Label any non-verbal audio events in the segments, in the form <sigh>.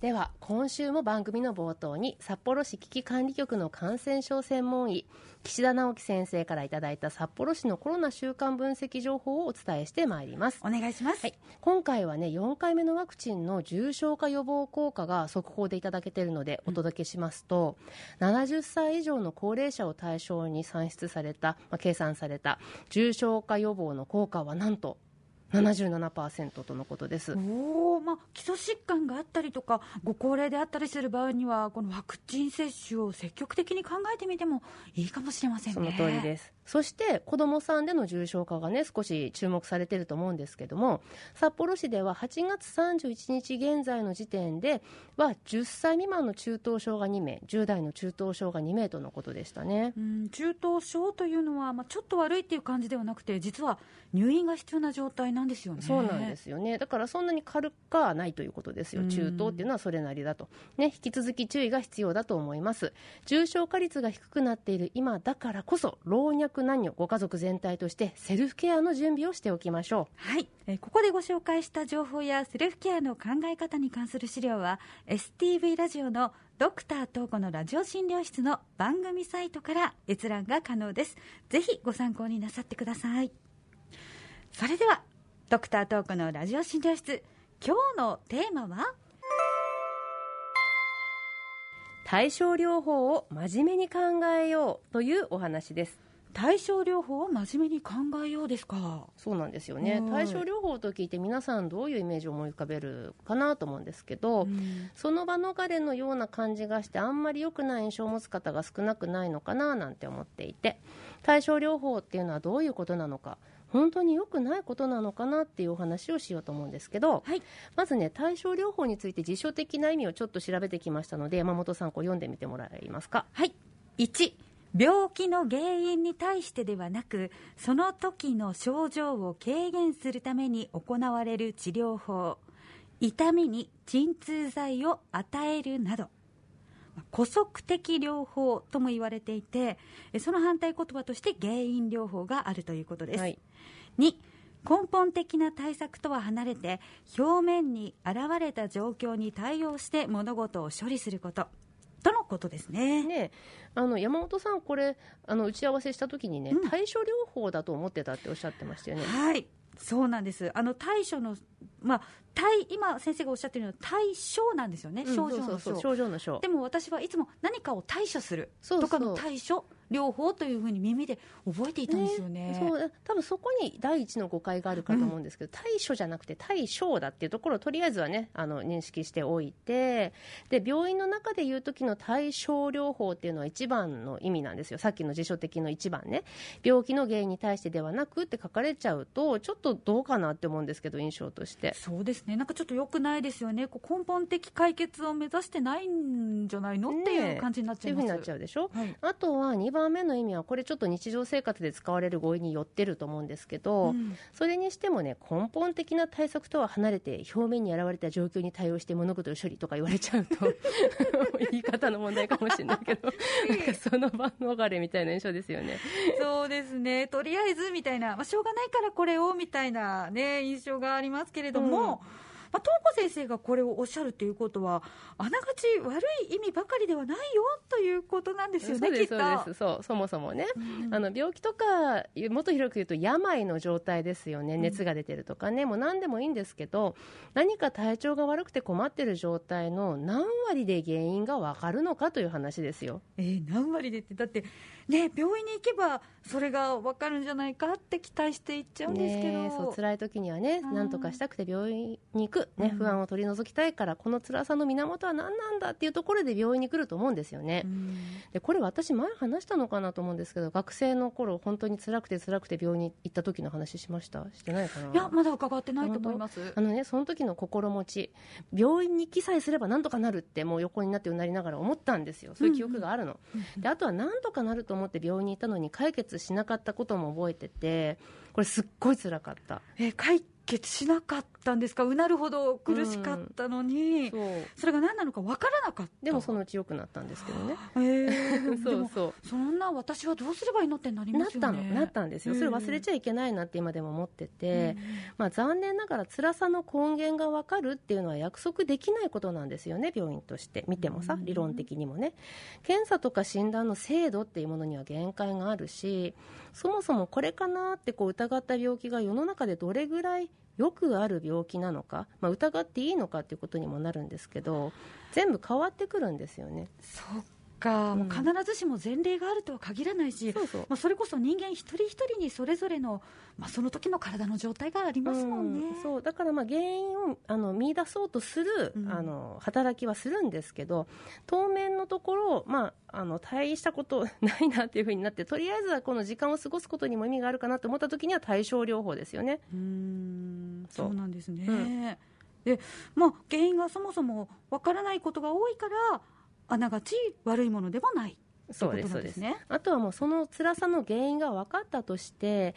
では今週も番組の冒頭に札幌市危機管理局の感染症専門医岸田直樹先生からいただいた札幌市のコロナ週間分析情報をお伝えしてまいります。お願いします、はい、今回はね4回目のワクチンの重症化予防効果が速報でいただけているのでお届けしますと、うん、70歳以上の高齢者を対象に算出された、まあ、計算された重症化予防の効果はなんと77%とのことです。お、まあ、基礎疾患があったりとかご高齢であったりする場合にはこのワクチン接種を積極的に考えてみてもいいかもしれませんね。その通りですそして子どもさんでの重症化がね少し注目されていると思うんですけども札幌市では8月31日現在の時点では10歳未満の中等症が2名10代の中等症が2名とのことでしたね。うん中等症というのは、まあ、ちょっと悪いっていう感じではなくて実は入院が必要な状態なんですよね。そうなんですよね。だからそんなに軽くはないということですよ。中等っていうのはそれなりだと、ね、引き続き注意が必要だと思います。重症化率が低くなっている今だからこそ老若男女ご家族全体としてセルフケアの準備をしておきましょう。はい、えここでご紹介した情報やセルフケアの考え方に関する資料は STV ラジオのドクター東子のラジオ診療室の番組サイトから閲覧が可能です。ぜひご参考になさってください。それではドクタートークのラジオ診療室今日のテーマは？対症療法を真面目に考えようというお話です対症療法を真面目に考えようですか？そうなんですよね。対症療法と聞いて皆さんどういうイメージを思い浮かべるかなと思うんですけど、うん、その場逃れのような感じがしてあんまり良くない印象を持つ方が少なくないのかななんて思っていて対症療法っていうのはどういうことなのか本当に良くないことなのかなっていうお話をしようと思うんですけど、はい、まずね対症療法について辞書的な意味をちょっと調べてきましたので山本さんこう読んでみてもらえますか？はい。1病気の原因に対してではなくその時の症状を軽減するために行われる治療法痛みに鎮痛剤を与えるなど古速的療法とも言われていてその反対言葉として原因療法があるということです、はい、2根本的な対策とは離れて表面に現れた状況に対応して物事を処理することとのことですね。ねあの山本さん、これあの打ち合わせしたときにね、うん、対処療法だと思ってたっておっしゃってましたよね。はい。そうなんです。あの対処の、まあ、対今、先生がおっしゃってるのは対処なんですよね、症状の症。状の症。でも私はいつも何かを対処する。とかの対処療法というふうに耳で覚えていたんですよね、ね、そう多分そこに第一の誤解があるかと思うんですけど、うん、対処じゃなくて対症だっていうところをとりあえずはねあの認識しておいてで病院の中でいう時の対症療法っていうのは一番の意味なんですよ。さっきの辞書的の一番ね。病気の原因に対してではなくって書かれちゃうとちょっとどうかなって思うんですけど印象として。そうですね。なんかちょっとよくないですよね。こう根本的解決を目指してないんじゃないのっていう感じになっちゃいます、ね、いうふうになっちゃうでしょ、はい、あとは2番番目の意味はこれちょっと日常生活で使われる語彙によってると思うんですけど、うん、それにしてもね根本的な対策とは離れて表面に現れた状況に対応して物事を処理とか言われちゃうと <laughs> 言い方の問題かもしれないけどなんかその場逃れみたいな印象ですよね。そうですねとりあえずみたいな、まあ、しょうがないからこれをみたいな、ね、印象がありますけれども。うんまあ、東子先生がこれをおっしゃるということは、あながち悪い意味ばかりではないよということなんですよね、そうですそうです。そうそもそもね、うん、あの病気とか、もっと広く言うと、病の状態ですよね、熱が出てるとかね、うん、もう何でもいいんですけど、何か体調が悪くて困ってる状態の何割で原因が分かるのかという話ですよ。えー、何割でって、だって、ね、病院に行けば、それが分かるんじゃないかって期待していっちゃうんですけど、ね、そう辛い時にはね、なん。とかしたくて病院に行く、ね、不安を取り除きたいから、この辛さの源は何なんだっていうところで病院に来ると思うんですよね。でこれ、私、前話したのかなと思うんですけど、学生の頃本当に辛くて辛くて病院に行った時の話しました。してないかな？いや、まだ伺ってないと思います。あの、ね、その時の心持ち、病院に行きさえすればなんとかなるって、もう横になってうなりながら思ったんですよ、そういう記憶があるの。であとはなんとかなると思って病院に行ったのに解決しなかったことも覚えてて、これ、すっごい辛かった。え解決しなかったんですか？うなるほど苦しかったのに、うん、それが何なのか分からなかった。でもそのうち良くなったんですけどね。えー、<laughs> そうそう。そんな私はどうすればいいのってなりますよね。なったのなったんですよ。それ忘れちゃいけないなって今でも思ってて、まあ、残念ながら辛さの根源が分かるっていうのは約束できないことなんですよね病院として。見てもさ理論的にもね。検査とか診断の精度っていうものには限界があるしそもそもこれかなってこう疑った病気が世の中でどれぐらいよくある病気なのか、まあ、疑っていいのかということにもなるんですけど全部変わってくるんですよね。そか、もう必ずしも前例があるとは限らないし、そうそう。まあ、それこそ人間一人一人にそれぞれの、まあ、その時の体の状態がありますもんね。うん、そう。だからまあ原因をあの見出そうとする、うん、あの働きはするんですけど当面のところ、まあ、あの大したことないなっていうふうになってとりあえずはこの時間を過ごすことにも意味があるかなと思った時には対症療法ですよね。うん。そうなんですね、うん。でまあ、原因がそもそもわからないことが多いからあながち悪いものではない。そうですそうです。ね。あとはもうその辛さの原因が分かったとして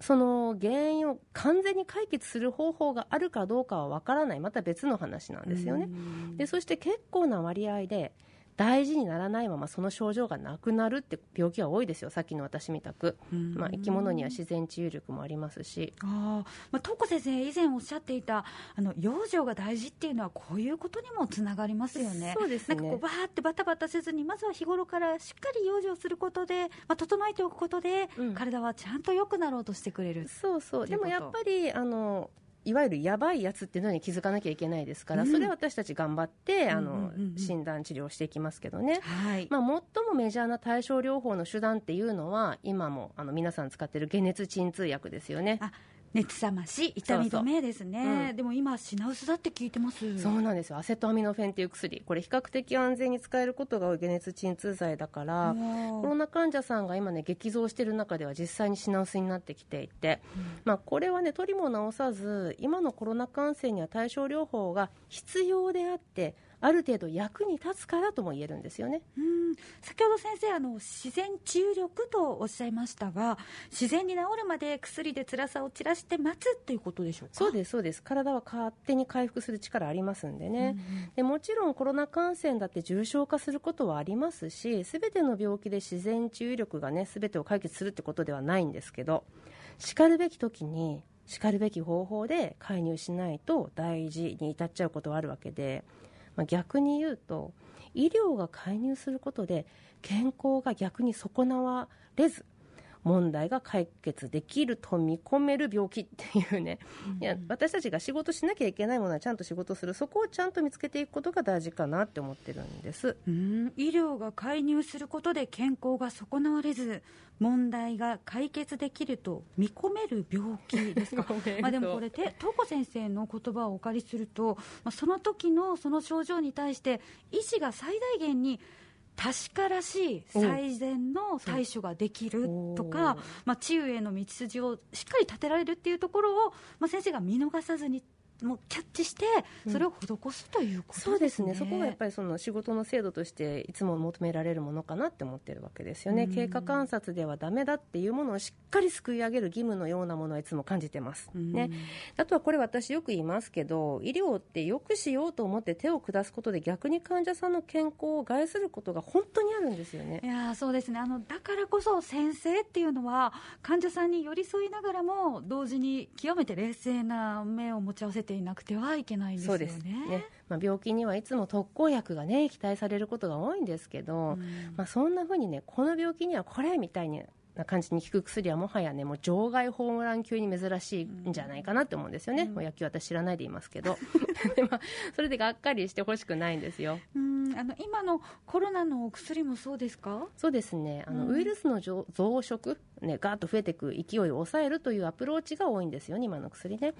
その原因を完全に解決する方法があるかどうかは分からない。また別の話なんですよね。でそして結構な割合で大事にならないままその症状がなくなるって病気は多いですよ、さっきの私みたく、まあ、生き物には自然治癒力もありますし。あまあ、東子先生、以前おっしゃっていたあの養生が大事っていうのは、こういうことにもつながりますよね。そうですね。なんかこうバーってバタバタせずに、まずは日頃からしっかり養生することで、まあ、整えておくことで、うん、体はちゃんと良くなろうとしてくれるそうそう。でもやっぱりあのいわゆるやばいやつっていうのに気づかなきゃいけないですから、うん、それは私たち頑張って、あの、診断治療していきますけどね、はい、まあ、最もメジャーな対症療法の手段っていうのは今もあの皆さん使ってる解熱鎮痛薬ですよね。熱冷まし、痛み止めですね、うん、でも今、品薄だって聞いてます。そうなんですよ、アセトアミノフェンっていう薬、これ、比較的安全に使えることが多い解熱鎮痛剤だから、コロナ患者さんが今ね、激増している中では、実際に品薄になってきていて、うん、まあ、これはね、取りも直さず、今のコロナ感染には対症療法が必要であって、ある程度役に立つからとも言えるんですよね。うん。先ほど先生あの自然治癒力とおっしゃいましたが自然に治るまで薬で辛さを散らして待つということでしょうか？そうですそうです。体は勝手に回復する力ありますんでね、うんうん、でもちろんコロナ感染だって重症化することはありますしすべての病気で自然治癒力がねすべてを解決するってことではないんですけどしかるべき時にしかるべき方法で介入しないと大事に至っちゃうことはあるわけでまあ、逆に言うと医療が介入することで健康が逆に損なわれず問題が解決できると見込める病気っていうね、うん、いや私たちが仕事しなきゃいけないものはちゃんと仕事する。そこをちゃんと見つけていくことが大事かなって思ってるんです。うん。医療が介入することで健康が損なわれず問題が解決できると見込める病気ですか？まあでもこれ東子先生の言葉をお借りすると、まあ、その時のその症状に対して医師が最大限に確からしい最善の対処ができるとか、まあ、治癒への道筋をしっかり立てられるっていうところを、まあ、先生が見逃さずにもキャッチして、それを施すということ、ねうん、そうですね、そこがやっぱりその仕事の制度として、いつも求められるものかなって思ってるわけですよね、経過観察ではだめだっていうものをしっかりすくい上げる義務のようなものはいつも感じてます、ね、あとはこれ、私よく言いますけど、医療ってよくしようと思って手を下すことで、逆に患者さんの健康を害することが本当にあるんですよね。いやそうですね。あの、だからこそ先生っていうのは、患者さんに寄り添いながらも、同時に極めて冷静な目を持ち合わせてていなくてはいけないんですよね。ねまあ、病気にはいつも特効薬がね期待されることが多いんですけど、うん、まあ、そんなふうにねこの病気にはこれみたいにな感じに効く薬はもはやねもう場外ホームラン級に珍しいんじゃないかなって思うんですよね、うん、もう野球私知らないでいますけど。<laughs> で、まあ、それでがっかりしてほしくないんですよ。うんあの今のコロナのお薬もそうですか？そうですね。あの、ウイルスの増殖、ね、ガーッと増えていく勢いを抑えるというアプローチが多いんですよね今の薬ね、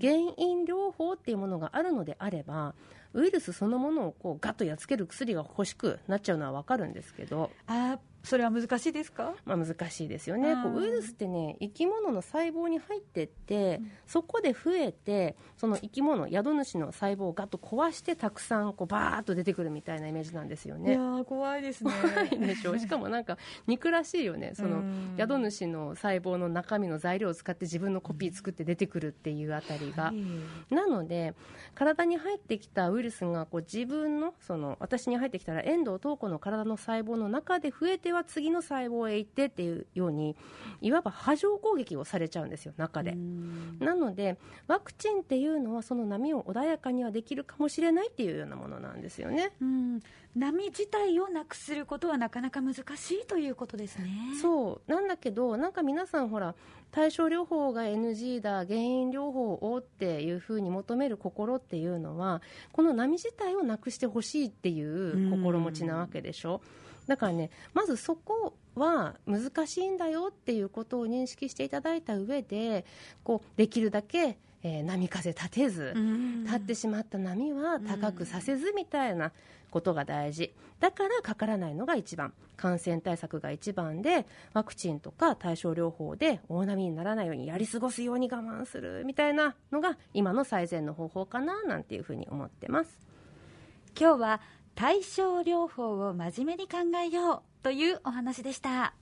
原因療法っていうものがあるのであればウイルスそのものをこうガッとやっつける薬が欲しくなっちゃうのは分かるんですけど。あそれは難しいですか、まあ、難しいですよね、こうウイルスってね生き物の細胞に入ってって、うん、そこで増えてその生き物宿主の細胞をガッと壊してたくさんこうバーッと出てくるみたいなイメージなんですよね。いや怖いですね。怖いでしょ <laughs> しかもなんか肉らしいよね。その宿主の細胞の中身の材料を使って自分のコピー作って出てくるっていうあたりが、なので体に入ってきたウイルスがこう自分のその私に入ってきたら遠藤瞳子の体の細胞の中で増えては次の細胞へ行ってっていうようにいわば波状攻撃をされちゃうんですよ中で。なのでワクチンっていうのはその波を穏やかにはできるかもしれないっていうようなものなんですよね。波自体をなくすることはなかなか難しいということですね。そう。なんだけどなんか皆さんほら対症療法が NG だ原因療法をっていうふうに求める心っていうのはこの波自体をなくしてほしいっていう心持ちなわけでしょだからねまずそこは難しいんだよっていうことを認識していただいた上でこうできるだけえー、波風立てず、立ってしまった波は高くさせずみたいなことが大事。だからかからないのが一番。感染対策が一番でワクチンとか対症療法で大波にならないようにやり過ごすように我慢するみたいなのが今の最善の方法かななんていうふうに思ってます。今日は対症療法を真面目に考えようというお話でした。